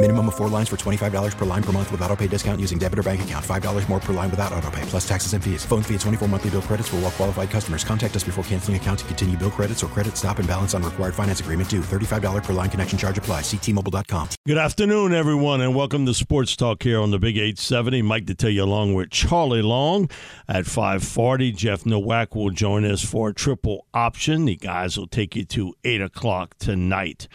Minimum of four lines for $25 per line per month with auto pay discount using debit or bank account. $5 more per line without auto pay, plus taxes and fees. Phone fee at 24 monthly bill credits for all well qualified customers. Contact us before canceling account to continue bill credits or credit stop and balance on required finance agreement due. $35 per line connection charge apply. Ctmobile.com. Good afternoon, everyone, and welcome to Sports Talk here on the Big 870. Mike Detillier along with Charlie Long at 540. Jeff Nowak will join us for a triple option. The guys will take you to 8 o'clock tonight.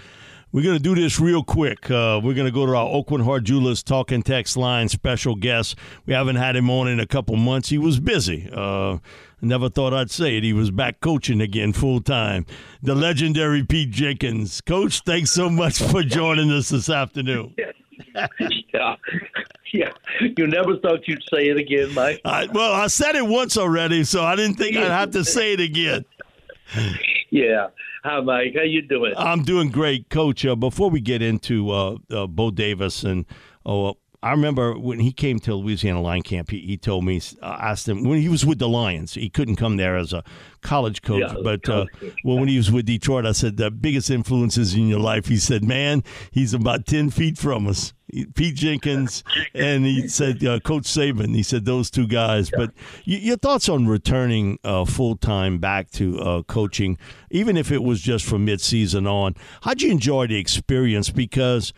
We're going to do this real quick. Uh, we're going to go to our Aucoin Hart Jewelers Talking Text line special guest. We haven't had him on in a couple months. He was busy. Uh, never thought I'd say it. He was back coaching again full time. The legendary Pete Jenkins. Coach, thanks so much for joining us this afternoon. yeah. Yeah. You never thought you'd say it again, Mike. I, well, I said it once already, so I didn't think I'd have to say it again. Yeah. Hi, Mike. How you doing? I'm doing great, Coach. Uh, before we get into uh, uh, Bo Davis and oh, I remember when he came to Louisiana Lion Camp, he, he told me, uh, asked him when he was with the Lions, he couldn't come there as a college coach, Yeah, but college uh, coach. well, when he was with Detroit, I said the biggest influences in your life. He said, "Man, he's about ten feet from us." Pete Jenkins, and he said uh, Coach Saban. He said those two guys. But y- your thoughts on returning uh, full time back to uh, coaching, even if it was just from mid season on? How'd you enjoy the experience? Because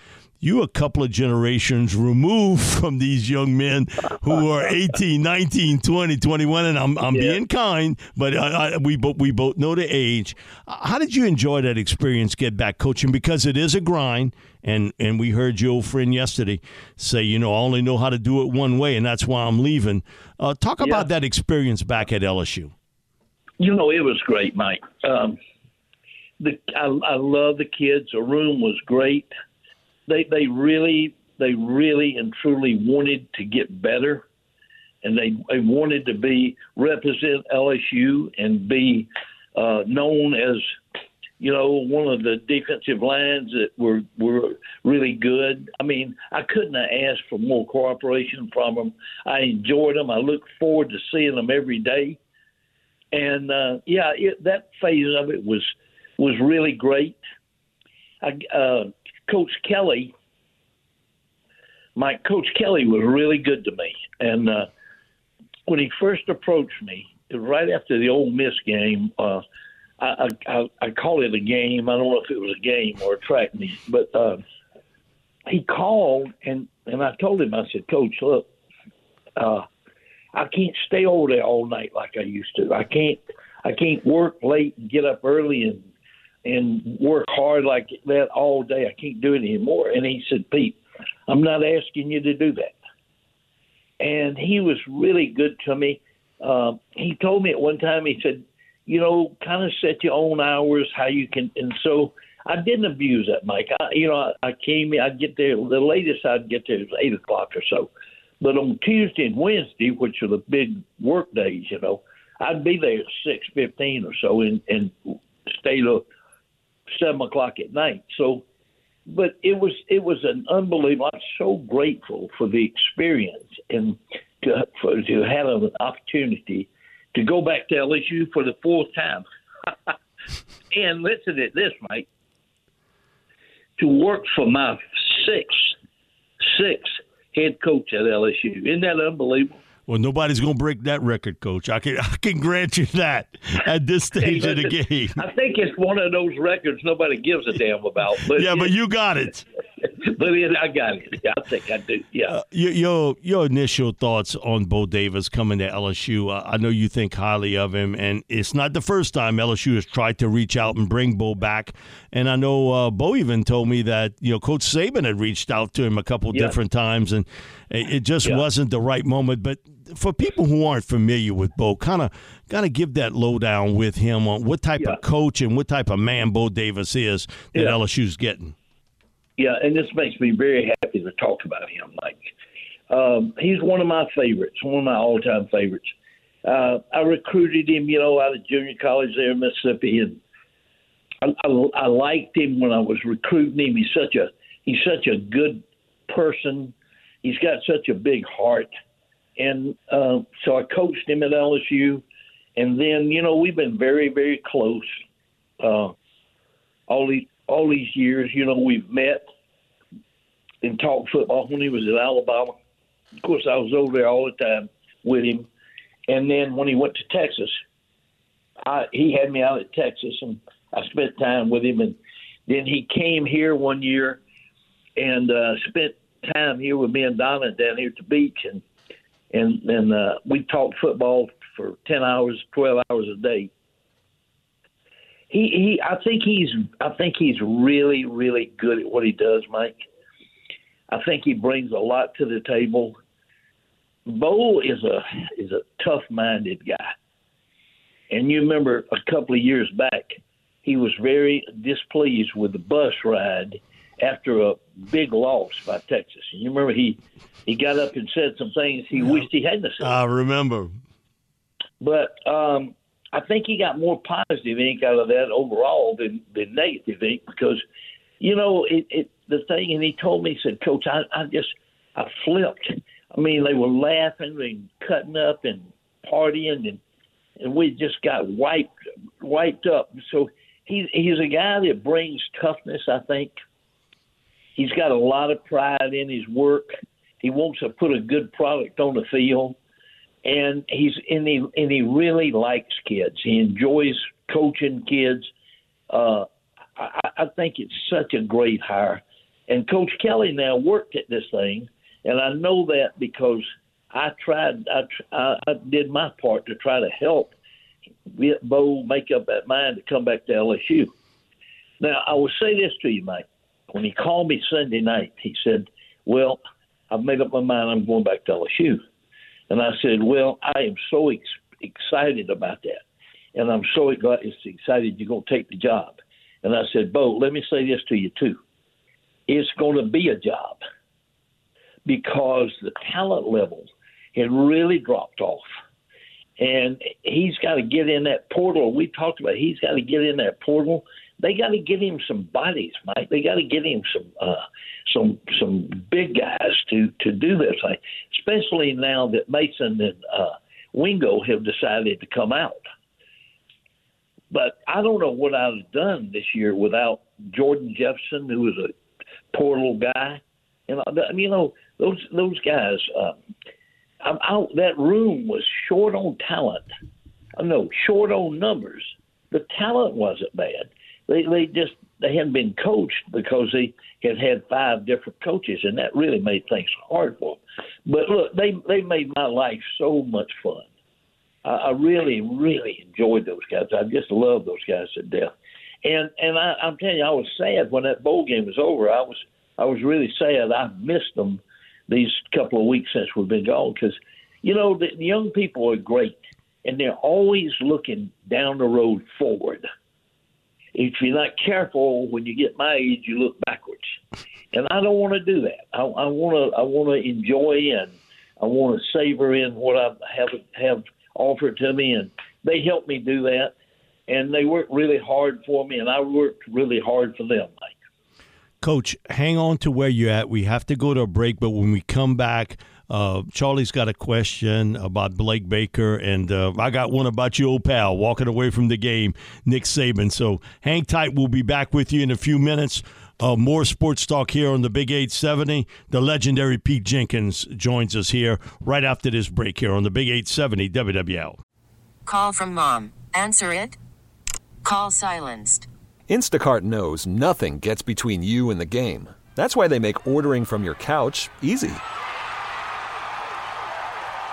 you a couple of generations removed from these young men who are 18 19 20 21 and i'm, I'm Yeah. being kind but I, I, we, both we both know the age Uh, how did you enjoy that experience get back coaching because it is a grind and and we heard your old friend yesterday say you know i only know how to do it one way and that's why i'm leaving uh, talk about that experience back at lsu You know, it was great, Mike. Um, the I, I love the kids. The room was great. They they really they really and truly wanted to get better, and they they wanted to be represent LSU and be uh, known as you know one of the defensive lines that were were really good. I mean, I couldn't have asked for more cooperation from them. I enjoyed them. I look forward to seeing them every day and uh, yeah, it, that phase of it was was really great. I, uh, Coach Kelly, my Coach Kelly was really good to me, and uh, when he first approached me, right after the Ole Miss game. Uh, I, I, I, call it a game. I don't know if it was a game or a track meet, but uh, he called and and I told him, I said, Coach, look, uh, I can't stay over there all night like I used to. I can't I can't work late and get up early and and work hard like that all day. I can't do it anymore. And he said, Pete, I'm not asking you to do that. And he was really good to me. Um, he told me at one time, he said, you know, kind of set your own hours, how you can. And so I didn't abuse that, Mike. I, you know, I, I came in, I'd get there, the latest I'd get there was 8 o'clock or so. But on Tuesday and Wednesday, which are the big work days, you know, I'd be there at six fifteen or so and, and stay till seven o'clock at night. So, but it was it was an unbelievable. I'm so grateful for the experience and to, for to have an opportunity to go back to LSU for the fourth time. and listen to this, Mike. To work for my sixth sixth head coach at LSU. Isn't that unbelievable? Well, nobody's going to break that record, Coach. I can I can grant you that at this stage Hey, of the game. I think it's one of those records nobody gives a damn about. But Yeah, but you got it. but it, I got it. I think I do. Yeah. Uh, your, your your initial thoughts on Bo Davis coming to LSU. Uh, I know you think highly of him, and it's not the first time LSU has tried to reach out and bring Bo back. And I know uh, Bo even told me that you know Coach Saban had reached out to him a couple Yeah. different times, and it, it just Yeah. wasn't the right moment. But for people who aren't familiar with Bo, kind of kind of give that lowdown with him on what type Yeah. of coach and what type of man Bo Davis is that Yeah. LSU's getting. Yeah, and this makes me very happy to talk about him, Mike. Um, he's one of my favorites, one of my all-time favorites. Uh, I recruited him, you know, out of junior college there in Mississippi, and I, I, I liked him when I was recruiting him. He's such a he's such a good person. He's got such a big heart, and uh, so I coached him at LSU, and then you know we've been very very close. Uh, all these all these years, you know, we've met and talked football when he was at Alabama. Of course, I was over there all the time with him. And then when he went to Texas, I, he had me out at Texas, and I spent time with him. And then he came here one year and uh, spent time here with me and Donna down here at the beach, and and and uh, we talked football for ten hours, twelve hours a day he, he I think he's I think he's really really good at what he does, Mike. I think he brings a lot to the table. Bo is a is a tough minded guy, and you remember a couple of years back, he was very displeased with the bus ride after a big loss by Texas. And you remember he he got up and said some things he wished he hadn't said. I remember. But um, I think he got more positive ink out of that overall than, than negative ink because, you know, it, it the thing. And he told me, he said, Coach, I, I just I flipped. I mean, they were laughing and cutting up and partying, and and we just got wiped wiped up. So he's he's a guy that brings toughness. I think he's got a lot of pride in his work. He wants to put a good product on the field and he's and he and he really likes kids. He enjoys coaching kids. Uh, I, I think it's such a great hire. And Coach Kelly now worked at this thing, and I know that because I tried. I, I, I did my part to try to help Bo make up that mind to come back to LSU. Now I will say this to you, Mike. When he called me Sunday night, he said, "Well, I've made up my mind. I'm going back to LSU." And I said, Well, I am so ex- excited about that. And I'm so excited you're going to take the job. And I said, Bo, let me say this to you, too. It's going to be a job because the talent level had really dropped off. And he's got to get in that portal. We talked about he's got to get in that portal. They got to get him some bodies, Mike. They got to get him some uh, some some big guys to to do this especially now that Mason and uh, Wingo have decided to come out. But I don't know what I'd have done this year without Jordan Jefferson, who was a portal guy, and I, you know those those guys. Um, I'm out. That room was short on talent. No, short on numbers. The talent wasn't bad. They they just they hadn't been coached because they had had five different coaches, and that really made things hard for them. But look, they they made my life so much fun. I, I really really enjoyed those guys. I just love those guys to death. And and I, I'm telling you, I was sad when that bowl game was over. I was I was really sad. I missed them these couple of weeks since we've been gone because you know the, the young people are great and they're always looking down the road forward. If you're not careful, when you get my age, you look backwards, and I don't want to do that. I want to I want to enjoy and I want to savor in what I have have offered to me, and they help me do that. And they work really hard for me, and I worked really hard for them. Mike. Coach, hang on to where you're at. We have to go to a break, but when we come back, Uh, Charlie's got a question about Blake Baker, and uh, I got one about your old pal walking away from the game, Nick Saban. So hang tight. We'll be back with you in a few minutes. Uh, more sports talk here on the Big 870. The legendary Pete Jenkins joins us here right after this break here on the Big 870 WWL. Call from mom. Answer it. Call silenced. Instacart knows nothing gets between you and the game. That's why they make ordering from your couch easy.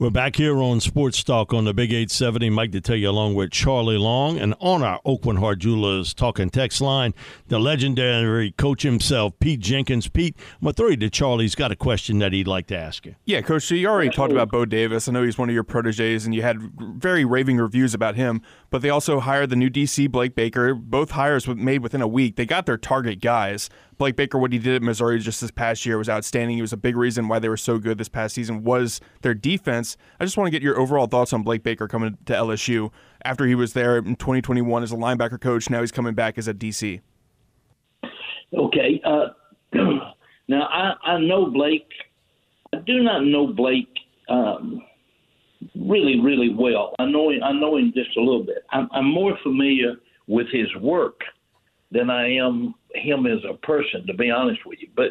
We're back here on Sports Talk on the Big 870. Mike Detillier along with Charlie Long and on our Aucoin Hart Jewelers talking text line, the legendary coach himself, Pete Jenkins. Pete, I'm going to throw you to Charlie. He's got a question that he'd like to ask you. Yeah, Coach, so you already talked about Bo Davis. I know he's one of your proteges, and you had very raving reviews about him, but they also hired the new DC, Blake Baker. Both hires were made within a week. They got their target guys. Blake Baker, what he did at Missouri just this past year was outstanding. He was a big reason why they were so good this past season was their defense. I just want to get your overall thoughts on Blake Baker coming to LSU after he was there in 2021 as a linebacker coach. Now he's coming back as a DC. Okay. Uh, now I, I know Blake. I do not know Blake um, really, really well. I know him, I know him just a little bit. I'm, I'm more familiar with his work than I am him as a person, to be honest with you. But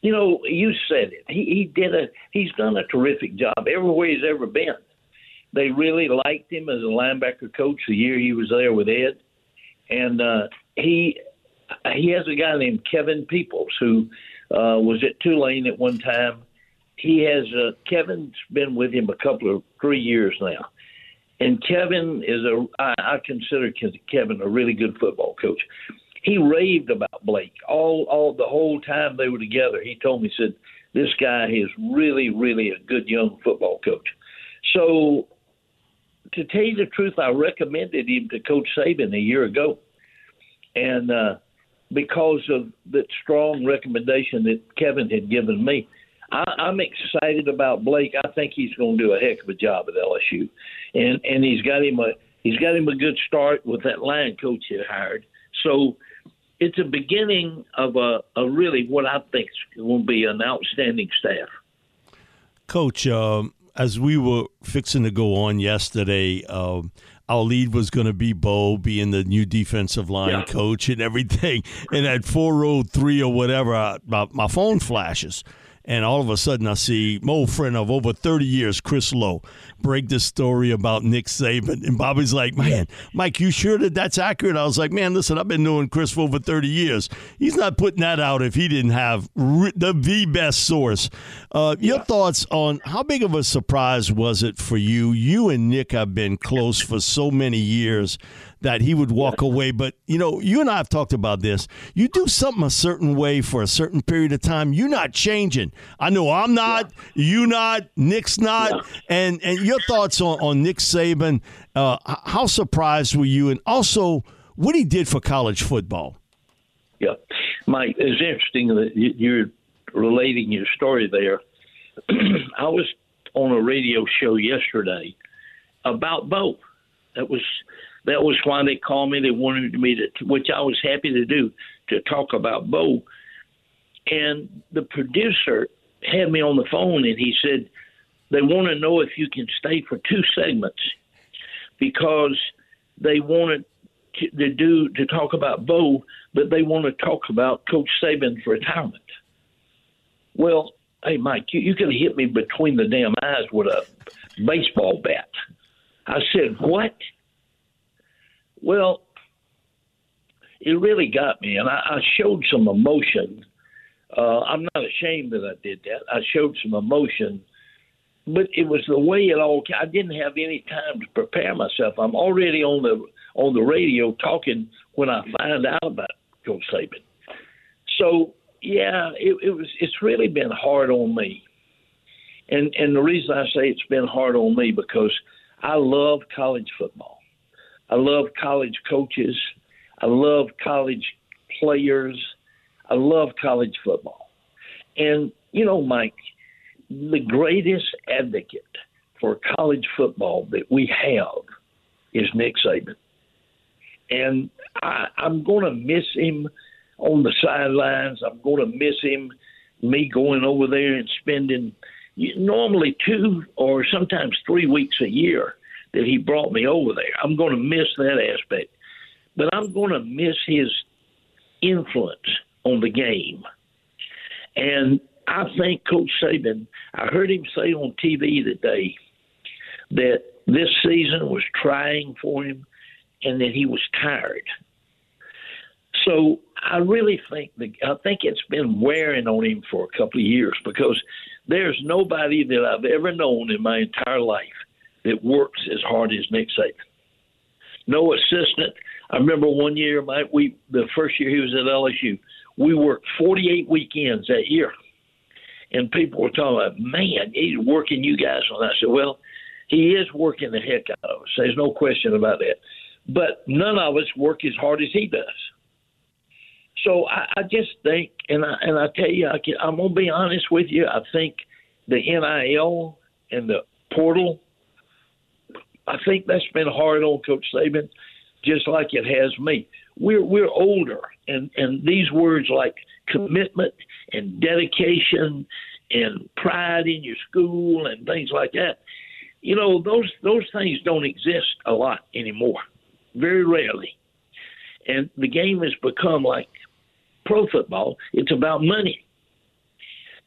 you know, you said it. He, he did a. He's done a terrific job everywhere he's ever been. They really liked him as a linebacker coach the year he was there with Ed, and uh, he he has a guy named Kevin Peoples who uh, was at Tulane at one time. He has uh, Kevin's been with him a couple of three years now, and Kevin is a I, I consider Kevin a really good football coach he raved about Blake all all the whole time they were together. He told me he said this guy is really really a good young football coach. So to tell you the truth, I recommended him to Coach Saban a year ago, and uh, because of that strong recommendation that Kevin had given me. I, I'm excited about Blake. I think he's going to do a heck of a job at LSU, and and he's got him a he's got him a good start with that line coach he hired. So it's a beginning of a, a really what I think will be an outstanding staff. Coach, uh, as we were fixing to go on yesterday, uh, our lead was going to be Bo being the new defensive line yeah. coach and everything. And at 403 or whatever, I, my, my phone flashes and all of a sudden I see my old friend of over 30 years, Chris Low, break this story about Nick Saban. And Bobby's like, man, Mike, you sure that that's accurate? I was like, man, listen, I've been knowing Chris for over 30 years. He's not putting that out if he didn't have the, the best source. Uh, your yeah. thoughts on how big of a surprise was it for you? You and Nick have been close for so many years that he would walk away. But, you know, you and I have talked about this. You do something a certain way for a certain period of time, you're not changing. I know I'm not, yeah. you not, Nick's not. Yeah. And and your thoughts on, on Nick Saban, uh, how surprised were you? And also, what he did for college football. Yeah. Mike, it's interesting that you're relating your story there. I was on a radio show yesterday about both. That was that was why they called me. They wanted me to, which I was happy to do, to talk about Bo. And the producer had me on the phone and he said, they want to know if you can stay for two segments because they wanted to, do to talk about Bo, but they want to talk about Coach Saban's retirement. Well, hey Mike, you, you could have hit me between the damn eyes with a baseball bat. I said, what? Well, it really got me, and I, I showed some emotion. Uh, I'm not ashamed that I did that. I showed some emotion, but it was the way it all. I didn't have any time to prepare myself. I'm already on the on the radio talking when I find out about Coach Saban. So yeah, it, it was. It's really been hard on me, and and the reason I say it's been hard on me because I love college football. I love college coaches. I love college players. I love college football. And, you know, Mike, the greatest advocate for college football that we have is Nick Saban. And I, I'm going to miss him on the sidelines. I'm going to miss him, me going over there and spending normally two or sometimes three weeks a year that he brought me over there. I'm going to miss that aspect, but I'm going to miss his influence on the game. And I think Coach Saban, I heard him say on TV today that this season was trying for him and that he was tired. So I really think that I think it's been wearing on him for a couple of years because there's nobody that I've ever known in my entire life that works as hard as Nick Saban. No assistant. I remember one year, my we the first year he was at LSU, we worked 48 weekends that year, and people were talking about, man, he's working you guys. And I said, well, he is working the heck out of us. There's no question about that. But none of us work as hard as he does. So I, I just think, and I and I tell you, I can, I'm gonna be honest with you. I think the NIL and the portal I think that's been hard on Coach Saban, just like it has me. We're we're older, and and these words like commitment and dedication and pride in your school and things like that. You know, those those things don't exist a lot anymore. Very rarely. And the game has become like pro football. It's about money.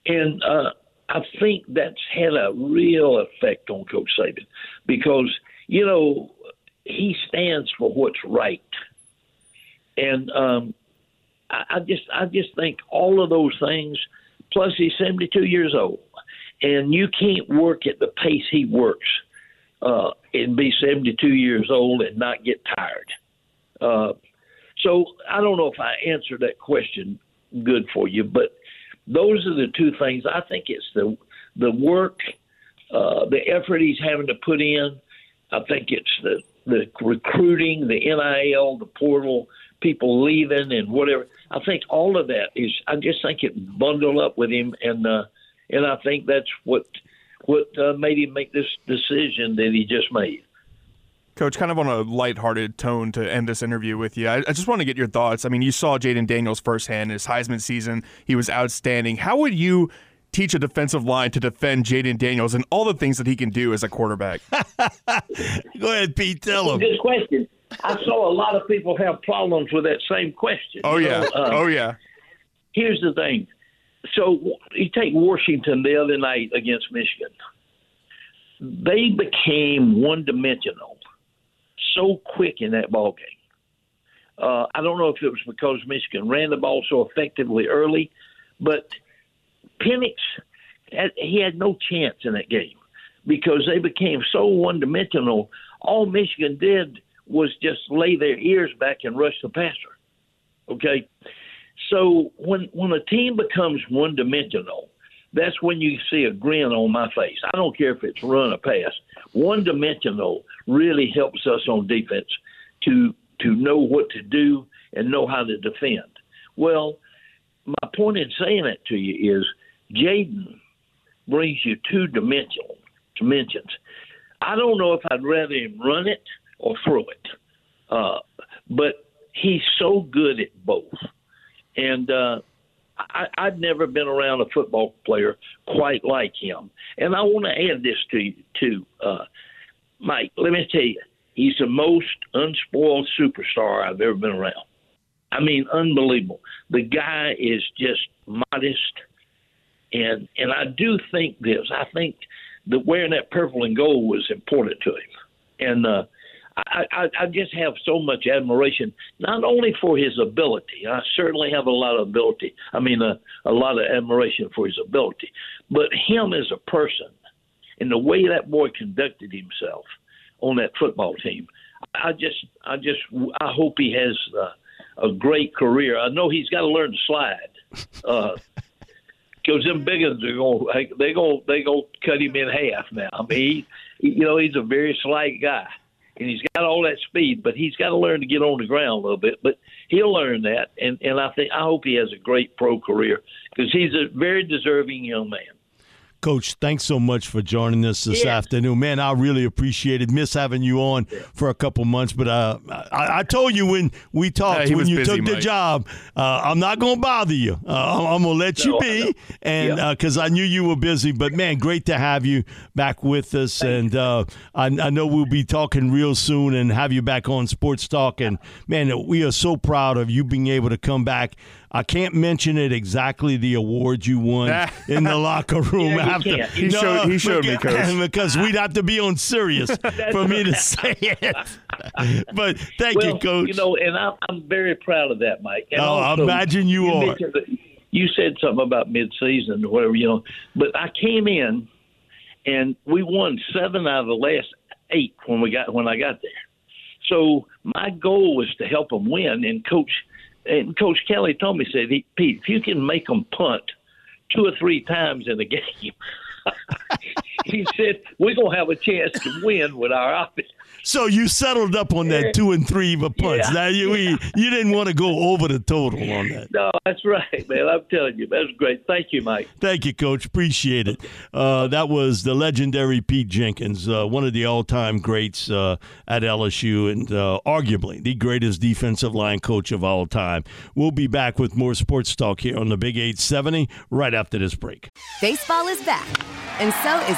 And uh, I think that's had a real effect on Coach Saban because you know he stands for what's right, and um, I, I just I just think all of those things. Plus, he's seventy two years old, and you can't work at the pace he works uh, and be seventy two years old and not get tired. Uh, so I don't know if I answered that question good for you, but those are the two things. I think it's the the work, uh, the effort he's having to put in. I think it's the the recruiting, the NIL, the portal, people leaving, and whatever. I think all of that is. I just think it bundled up with him, and uh, and I think that's what what uh, made him make this decision that he just made. Coach, kind of on a lighthearted tone to end this interview with you, I, I just want to get your thoughts. I mean, you saw Jayden Daniels firsthand in his Heisman season; he was outstanding. How would you teach a defensive line to defend Jayden Daniels and all the things that he can do as a quarterback? Go ahead, Pete. Tell him. Good question. I saw a lot of people have problems with that same question. Oh yeah. know, uh, oh yeah. Here's the thing. So you take Washington the other night against Michigan. They became one dimensional so quick in that ball game. Uh, I don't know if it was because Michigan ran the ball so effectively early, but Penix, he had no chance in that game because they became so one dimensional. All Michigan did was just lay their ears back and rush the passer. Okay? So when when a team becomes one dimensional, that's when you see a grin on my face. I don't care if it's run or pass. One dimensional really helps us on defense to to know what to do and know how to defend. Well, my point in saying that to you is Jayden brings you two dimensional dimensions. I don't know if I'd rather him run it or throw it, uh, but he's so good at both. And uh, I, I'd never been around a football player quite like him. And I want to add this to you, too. Uh, Mike, let me tell you, he's the most unspoiled superstar I've ever been around. I mean, unbelievable. The guy is just modest, and and I do think this. I think that wearing that purple and gold was important to him, and uh, I, I, I just have so much admiration, not only for his ability. I certainly have a lot of ability. I mean, a, a lot of admiration for his ability, but him as a person, and the way that boy conducted himself on that football team. I just, I just, I hope he has uh, a great career. I know he's got to learn to slide. Uh, because them big ones are going they go they go cut him in half now. I mean, he, you know, he's a very slight guy, and he's got all that speed, but he's got to learn to get on the ground a little bit. But he'll learn that, and and I think I hope he has a great pro career because he's a very deserving young man. Coach, thanks so much for joining us this Yeah. afternoon. Man, I really appreciate it. Miss having you on for a couple months, but uh, I, I told you when we talked, Yeah, when you busy, took the job, uh, I'm not going to bother you. Uh, I'm, I'm going to let you No, know. be, and because I knew you were busy. But man, great to have you back with us, and uh, I, I know we'll be talking real soon and have you back on Sports Talk. And man, we are so proud of you being able to come back. I can't mention it exactly the awards you won in the locker room Yeah, after. can't. He showed- he showed me, because- Coach. because we'd have to be on serious for me to say it. but thank well, you, Coach. You know, and I'm, I'm very proud of that, Mike. And Oh, I also, imagine you are. mentioned You said something about mid-season or whatever, you know, but I came in and we won seven out of the last eight when we got when I got there. So my goal was to help them win, and coach and Coach Kelly told me said, Pete, if you can make them punt two or three times in a game. He said, We're going to have a chance to win with our offense. so you settled up on that two and three of punts. Yeah. Now you you didn't want to go over the total on that. No, that's right, man. I'm telling you, that's great. Thank you, Mike. Thank you, Coach. Appreciate it. Uh, that was the legendary Pete Jenkins, uh, one of the all-time greats uh, at LSU, and uh, arguably the greatest defensive line coach of all time. We'll be back with more sports talk here on the Big 870 right after this break. Baseball is back, and so is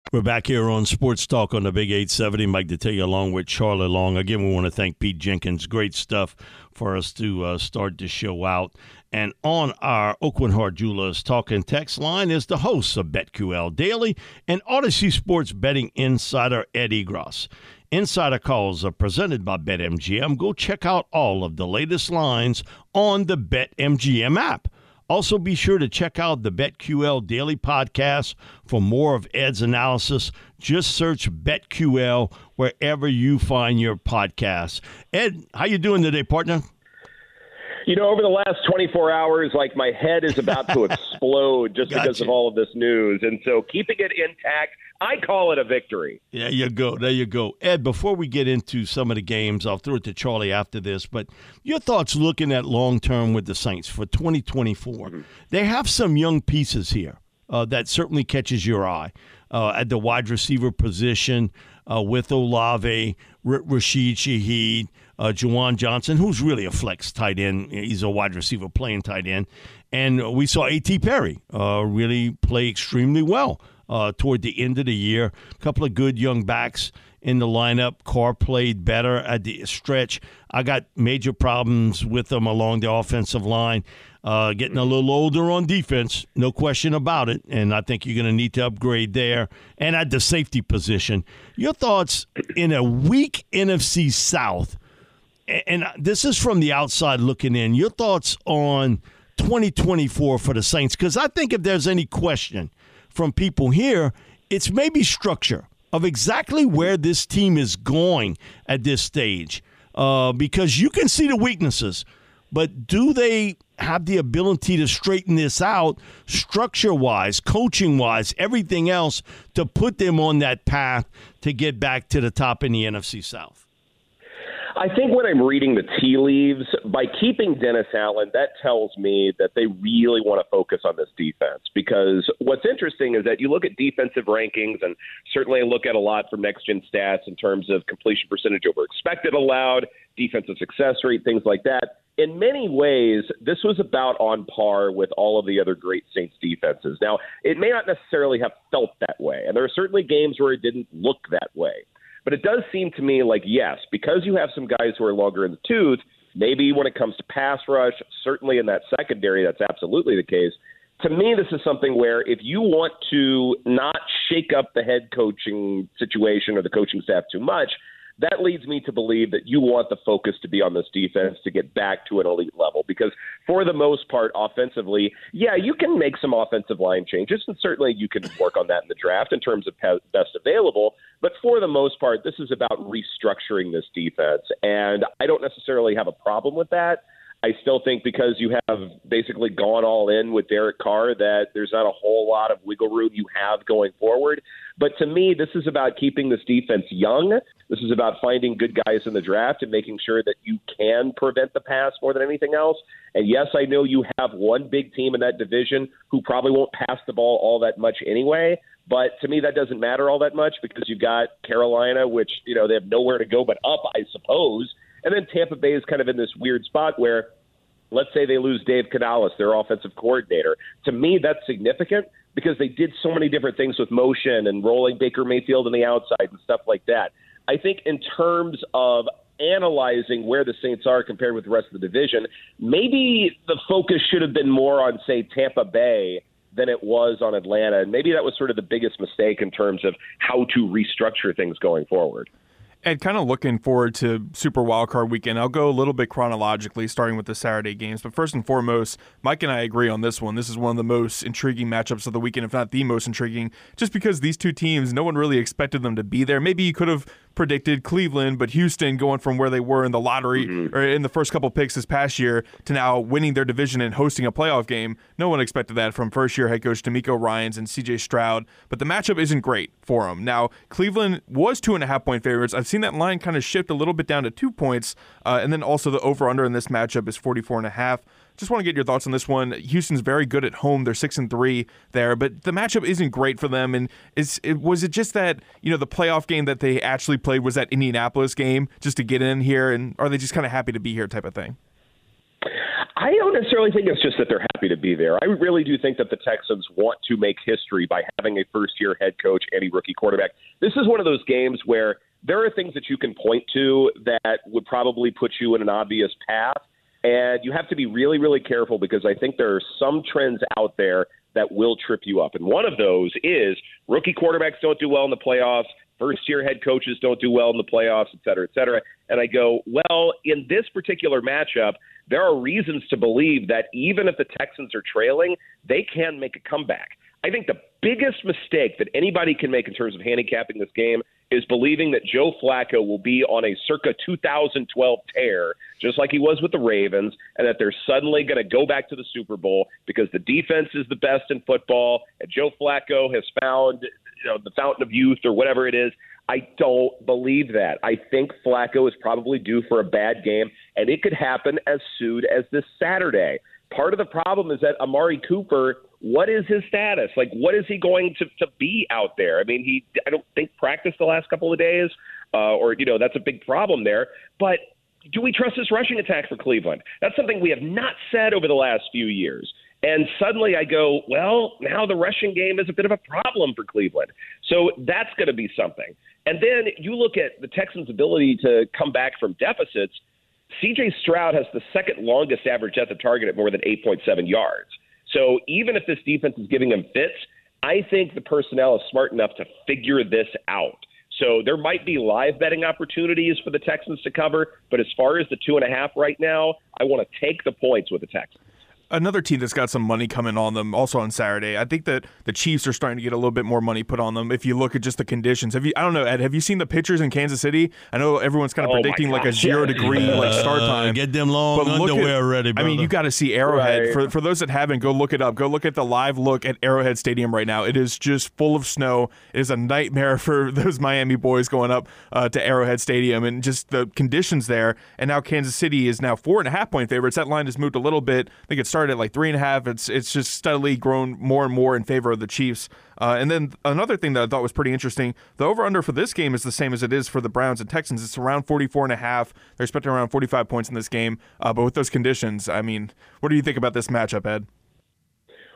We're back here on Sports Talk on the Big 870. Mike Detillier along with Charlie Long. Again, we want to thank Pete Jenkins. Great stuff for us to uh, start the show out. And on our Aucoin Hart Jewelers Talking Text line is the host of BetQL Daily and Audacy Sports betting insider Ed Egros. Insider calls are presented by BetMGM. Go check out all of the latest lines on the BetMGM app. Also, be sure to check out the BetQL Daily Podcast for more of Ed's analysis. Just search BetQL wherever you find your podcasts. Ed, how you doing today, partner? You know, over the last 24 hours, like my head is about to explode just because of all of this news. And so keeping it intact, I call it a victory. There you go. There you go. Ed, before we get into some of the games, I'll throw it to Charlie after this, but your thoughts looking at long term with the Saints for 2024. They have some young pieces here uh, that certainly catches your eye uh, at the wide receiver position uh, with Olave, R- Rashid Shaheed, uh, Juwan Johnson, who's really a flex tight end. He's a wide receiver playing tight end. And we saw A.T. Perry uh, really play extremely well uh, toward the end of the year. A couple of good young backs in the lineup. Carr played better at the stretch. I got major problems with them along the offensive line. Uh, getting a little older on defense, no question about it. And I think you're going to need to upgrade there. And at the safety position, your thoughts in a weak NFC South, and this is from the outside looking in, your thoughts on 2024 for the Saints? Because I think if there's any question from people here, it's maybe structure of exactly where this team is going at this stage. Uh, because you can see the weaknesses, but do they have the ability to straighten this out structure wise, coaching wise, everything else to put them on that path to get back to the top in the NFC South? I think when I'm reading the tea leaves, by keeping Dennis Allen, that tells me that they really want to focus on this defense. Because what's interesting is that you look at defensive rankings, and certainly I look at a lot from next gen stats in terms of completion percentage over expected allowed, defensive success rate, things like that. In many ways, this was about on par with all of the other great Saints defenses. Now, it may not necessarily have felt that way, and there are certainly games where it didn't look that way. But it does seem to me like, yes, because you have some guys who are longer in the tooth, maybe when it comes to pass rush, certainly in that secondary, that's absolutely the case. To me, this is something where if you want to not shake up the head coaching situation or the coaching staff too much, that leads me to believe that you want the focus to be on this defense to get back to an elite level. Because for the most part, offensively, yeah, you can make some offensive line changes, and certainly you can work on that in the draft in terms of best available. But for the most part, this is about restructuring this defense, and I don't necessarily have a problem with that. I still think because you have basically gone all in with Derek Carr that there's not a whole lot of wiggle room you have going forward. But to me, this is about keeping this defense young. This is about finding good guys in the draft and making sure that you can prevent the pass more than anything else. And yes, I know you have one big team in that division who probably won't pass the ball all that much anyway. But to me, that doesn't matter all that much because you've got Carolina, which, you know, they have nowhere to go but up, I suppose. And then Tampa Bay is kind of in this weird spot where, let's say they lose Dave Canales, their offensive coordinator. To me, that's significant because they did so many different things with motion and rolling Baker Mayfield on the outside and stuff like that. I think in terms of analyzing where the Saints are compared with the rest of the division, maybe the focus should have been more on, say, Tampa Bay than it was on Atlanta. And maybe that was sort of the biggest mistake in terms of how to restructure things going forward. And kind of looking forward to Super Wildcard Weekend. I'll go a little bit chronologically, starting with the Saturday games. But first and foremost, Mike and I agree on this one. This is one of the most intriguing matchups of the weekend, if not the most intriguing, just because these two teams, no one really expected them to be there. Maybe you could have predicted Cleveland, but Houston going from where they were in the lottery mm-hmm. or in the first couple picks this past year to now winning their division and hosting a playoff game. No one expected that from first year head coach DeMeco Ryans and CJ Stroud, but the matchup isn't great for them. Now, Cleveland was two and a half point favorites. I've seen that line kind of shift a little bit down to two points, uh, and then also the over under in this matchup is 44 and a half. Just want to get your thoughts on this one. Houston's very good at home; they're six and three there, but the matchup isn't great for them. And is it, was it just that you know the playoff game that they actually played was that Indianapolis game just to get in here, and are they just kind of happy to be here type of thing? I don't necessarily think it's just that they're happy to be there. I really do think that the Texans want to make history by having a first year head coach and a rookie quarterback. This is one of those games where there are things that you can point to that would probably put you in an obvious path. And you have to be really, really careful because I think there are some trends out there that will trip you up. And one of those is rookie quarterbacks don't do well in the playoffs, first year head coaches don't do well in the playoffs, et cetera, et cetera. And I go, well, in this particular matchup, there are reasons to believe that even if the Texans are trailing, they can make a comeback. I think the biggest mistake that anybody can make in terms of handicapping this game is believing that Joe Flacco will be on a circa 2012 tear, just like he was with the Ravens, and that they're suddenly going to go back to the Super Bowl because the defense is the best in football, and Joe Flacco has found you know the fountain of youth or whatever it is. I don't believe that. I think Flacco is probably due for a bad game, and it could happen as soon as this Saturday. Part of the problem is that Amari Cooper what is his status? Like, what is he going to, to be out there? I mean, he I don't think practiced the last couple of days, uh, or you know that's a big problem there. But do we trust this rushing attack for Cleveland? That's something we have not said over the last few years. And suddenly I go, well, now the rushing game is a bit of a problem for Cleveland. So that's going to be something. And then you look at the Texans' ability to come back from deficits. CJ Stroud has the second longest average depth of target at more than 8.7 yards. So even if this defense is giving him fits, I think the personnel is smart enough to figure this out. So there might be live betting opportunities for the Texans to cover, but as far as the two and a half right now, I want to take the points with the Texans. Another team that's got some money coming on them also on Saturday. I think that the Chiefs are starting to get a little bit more money put on them. If you look at just the conditions, have you? I don't know, Ed. Have you seen the pictures in Kansas City? I know everyone's kind of Oh, predicting my like a zero yeah. degree like start Uh, time. get them long But underwear at- ready, I mean, brother. you got to see Arrowhead. Right. For for those that haven't, go look it up. Go look at the live look at Arrowhead Stadium right now. It is just full of snow. It is a nightmare for those Miami boys going up uh, to Arrowhead Stadium and just the conditions there. And now Kansas City is now four and a half point favorites. That line has moved a little bit. I think it started at like three and a half. It's it's just steadily grown more and more in favor of the Chiefs. Uh, and then another thing that I thought was pretty interesting, the over under for this game is the same as it is for the Browns and Texans. It's around 44 and a half. They're expecting around 45 points in this game. Uh, but with those conditions, I mean, what do you think about this matchup, Ed?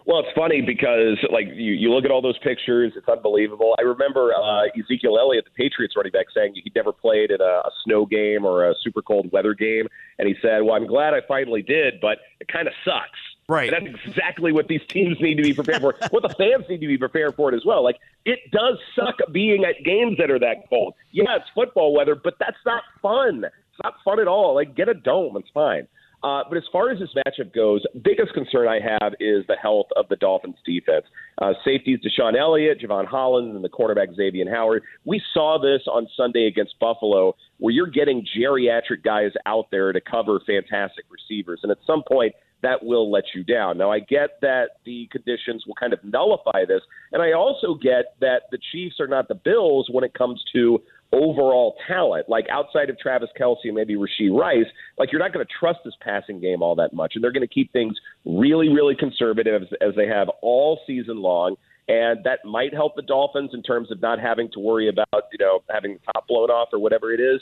Well, it's funny because like you, you look at all those pictures, it's unbelievable. I remember uh, Ezekiel Elliott, the Patriots running back, saying he'd never played in a, a snow game or a super cold weather game, and he said, "Well, I'm glad I finally did, but it kind of sucks." Right. And that's exactly what these teams need to be prepared for. what the fans need to be prepared for it as well. Like it does suck being at games that are that cold. Yeah, it's football weather, but that's not fun. It's not fun at all. Like get a dome, it's fine. Uh, but as far as this matchup goes, biggest concern I have is the health of the Dolphins defense. Uh, safeties DeShon Elliott, Jevon Holland, and the cornerback Xavier Howard. We saw this on Sunday against Buffalo, where you're getting geriatric guys out there to cover fantastic receivers, and at some point that will let you down. Now I get that the conditions will kind of nullify this, and I also get that the Chiefs are not the Bills when it comes to overall talent. Like outside of Travis Kelce and maybe Rashee Rice, like you're not going to trust this passing game all that much, and they're going to keep things really, really conservative as, as they have all season long. And that might help the Dolphins in terms of not having to worry about, you know, having the top blown off or whatever it is.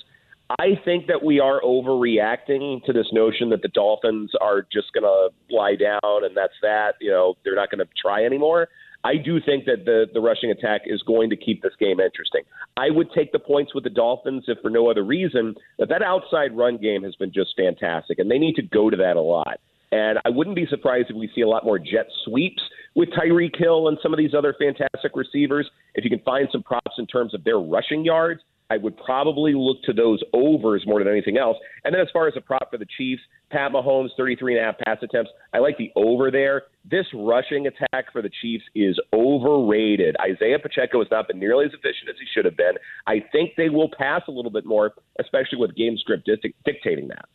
I think that we are overreacting to this notion that the Dolphins are just going to lie down and that's that. You know, they're not going to try anymore. I do think that the the rushing attack is going to keep this game interesting. I would take the points with the Dolphins if for no other reason that that outside run game has been just fantastic, and they need to go to that a lot. And I wouldn't be surprised if we see a lot more jet sweeps with Tyreek Hill and some of these other fantastic receivers. If you can find some props in terms of their rushing yards, I would probably look to those overs more than anything else. And then as far as a prop for the Chiefs, Pat Mahomes, 33 and a half pass attempts. I like the over there. This rushing attack for the Chiefs is overrated. Isaiah Pacheco has not been nearly as efficient as he should have been. I think they will pass a little bit more, especially with game script dictating that.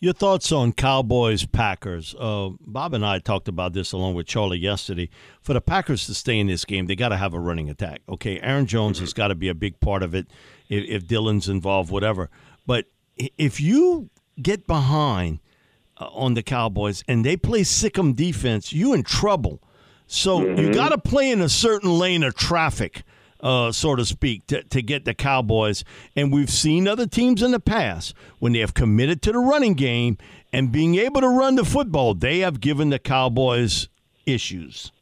Your thoughts on Cowboys Packers? Uh, Bob and I talked about this along with Charlie yesterday. For the Packers to stay in this game, they got to have a running attack. Okay, Aaron Jones has got to be a big part of it. If, if Dillon's involved, whatever. But if you get behind uh, on the Cowboys and they play sick'em defense, you in trouble. So you got to play in a certain lane of traffic, uh, so to speak, to, to get the Cowboys. And we've seen other teams in the past when they have committed to the running game and being able to run the football, they have given the Cowboys issues.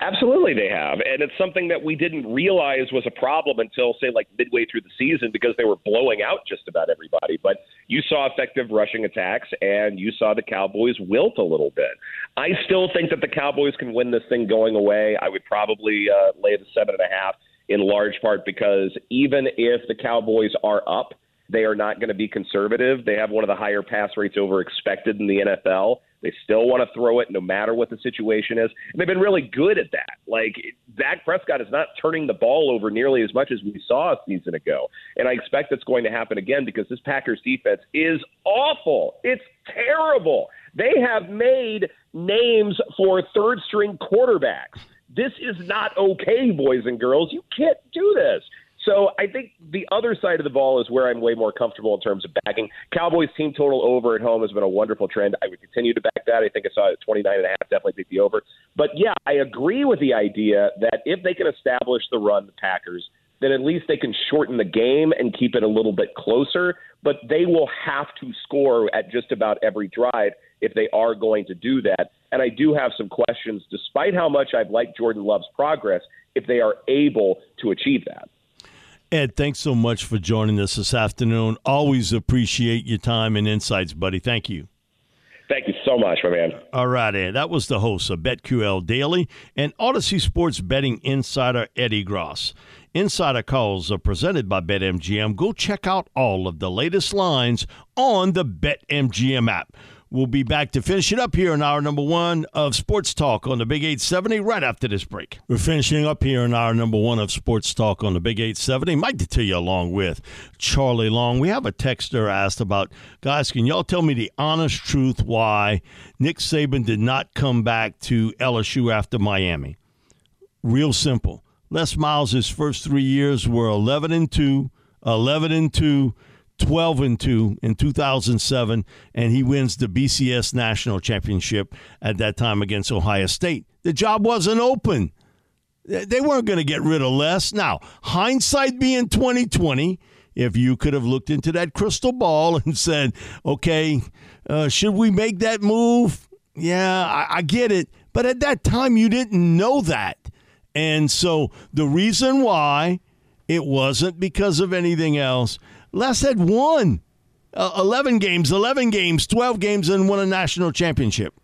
Absolutely, they have. And it's something that we didn't realize was a problem until, say, like midway through the season because they were blowing out just about everybody. But you saw effective rushing attacks and you saw the Cowboys wilt a little bit. I still think that the Cowboys can win this thing going away. I would probably uh, lay the seven and a half in large part because even if the Cowboys are up, they are not going to be conservative. They have one of the higher pass rates over expected in the NFL. They still want to throw it no matter what the situation is. And they've been really good at that. Like Dak Prescott is not turning the ball over nearly as much as we saw a season ago. And I expect that's going to happen again because this Packers defense is awful. It's terrible. They have made names for third string quarterbacks. This is not okay, boys and girls. You can't do this. So I think the other side of the ball is where I'm way more comfortable in terms of backing. Cowboys team total over at home has been a wonderful trend. I would continue to back that. I think I saw it at 29 and a half. Definitely pick the over. But yeah, I agree with the idea that if they can establish the run, the Packers, then at least they can shorten the game and keep it a little bit closer. But they will have to score at just about every drive if they are going to do that. And I do have some questions, despite how much I've liked Jordan Love's progress, if they are able to achieve that. Ed, thanks so much for joining us this afternoon. Always appreciate your time and insights, buddy. Thank you. Thank you so much, my man. All right, Ed. That was the host of BetQL Daily and Audacy Sports Betting Insider Ed Egros. Insider calls are presented by BetMGM. Go check out all of the latest lines on the BetMGM app. We'll be back to finish it up here in hour number one of Sports Talk on the Big 870 right after this break. We're finishing up here in hour number one of Sports Talk on the Big 870. Mike Detillier along with Charlie Long. We have a texter asked about, guys, can y'all tell me the honest truth why Nick Saban did not come back to LSU after Miami? Real simple. Les Miles' first three years were 11 and 2, 11 and 2, 12 and 2 in 2007 and he wins the BCS national championship at that time against Ohio State. The job wasn't open. They weren't going to get rid of Les. Now, hindsight being 2020, if you could have looked into that crystal ball and said, "Okay, uh, should we make that move?" Yeah, I, I get it, but at that time you didn't know that, and so the reason why it wasn't because of anything else Les had won uh, 11 games, 11 games, 12 games, and won a national championship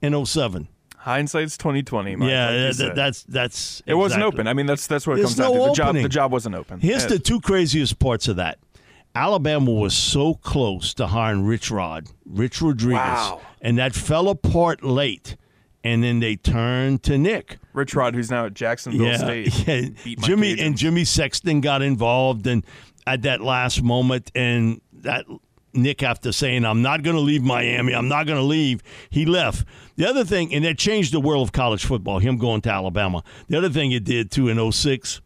in 07. Hindsight's twenty twenty. Yeah, like that, that's that's. It exactly. wasn't open. I mean, that's that's what it There's comes no down to. The job, the job wasn't open. Here's the two craziest parts of that. Alabama was so close to hiring Rich Rod, Rich Rodriguez, wow. and that fell apart late. And then they turned to Nick. Rich Rod, who's now at Jacksonville yeah, State. Yeah. Jimmy and Jimmy Sexton got involved, and at that last moment, and that Nick after saying, I'm not going to leave Miami, I'm not going to leave, he left. The other thing, and that changed the world of college football, him going to Alabama. The other thing it did too in 06,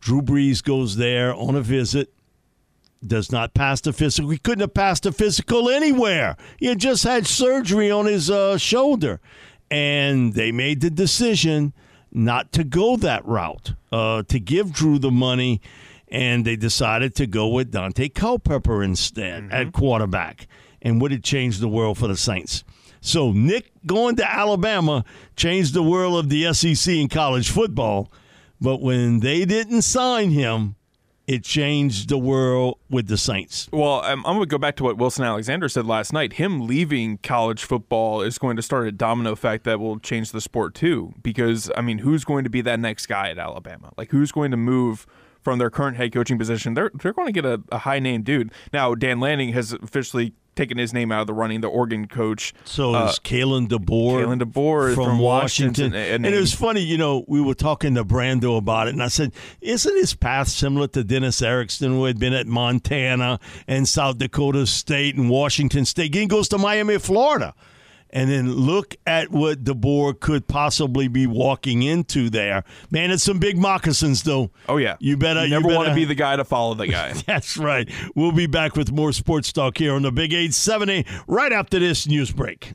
Drew Brees goes there on a visit, does not pass the physical. He couldn't have passed the physical anywhere. He had just had surgery on his uh, shoulder. And they made the decision not to go that route, uh, to give Drew the money and they decided to go with Daunte Culpepper instead mm-hmm. at quarterback. And would it change the world for the Saints? So Nick going to Alabama changed the world of the SEC in college football, but when they didn't sign him, it changed the world with the Saints. Well, I'm, I'm, going to go back to what Wilson Alexander said last night. Him leaving college football is going to start a domino effect that will change the sport too. Because, I mean, who's going to be that next guy at Alabama? Like, who's going to move from their current head coaching position, they're they're going to get a, a high name dude. Now Dan Lanning has officially taken his name out of the running, the Oregon coach. So uh, is Kalen DeBoer. Kalen DeBoer from, from Washington. Washington. And it was funny, you know, we were talking to Brando about it, and I said, isn't his path similar to Dennis Erickson, who had been at Montana and South Dakota State and Washington State? He goes to Miami, Florida and then look at what DeBoer could possibly be walking into there. Man, it's some big moccasins, though. Oh yeah, you better. You never you better, want to be the guy to follow the guy. That's right. We'll be back with more sports talk here on the Big Eight Seventy right after this news break.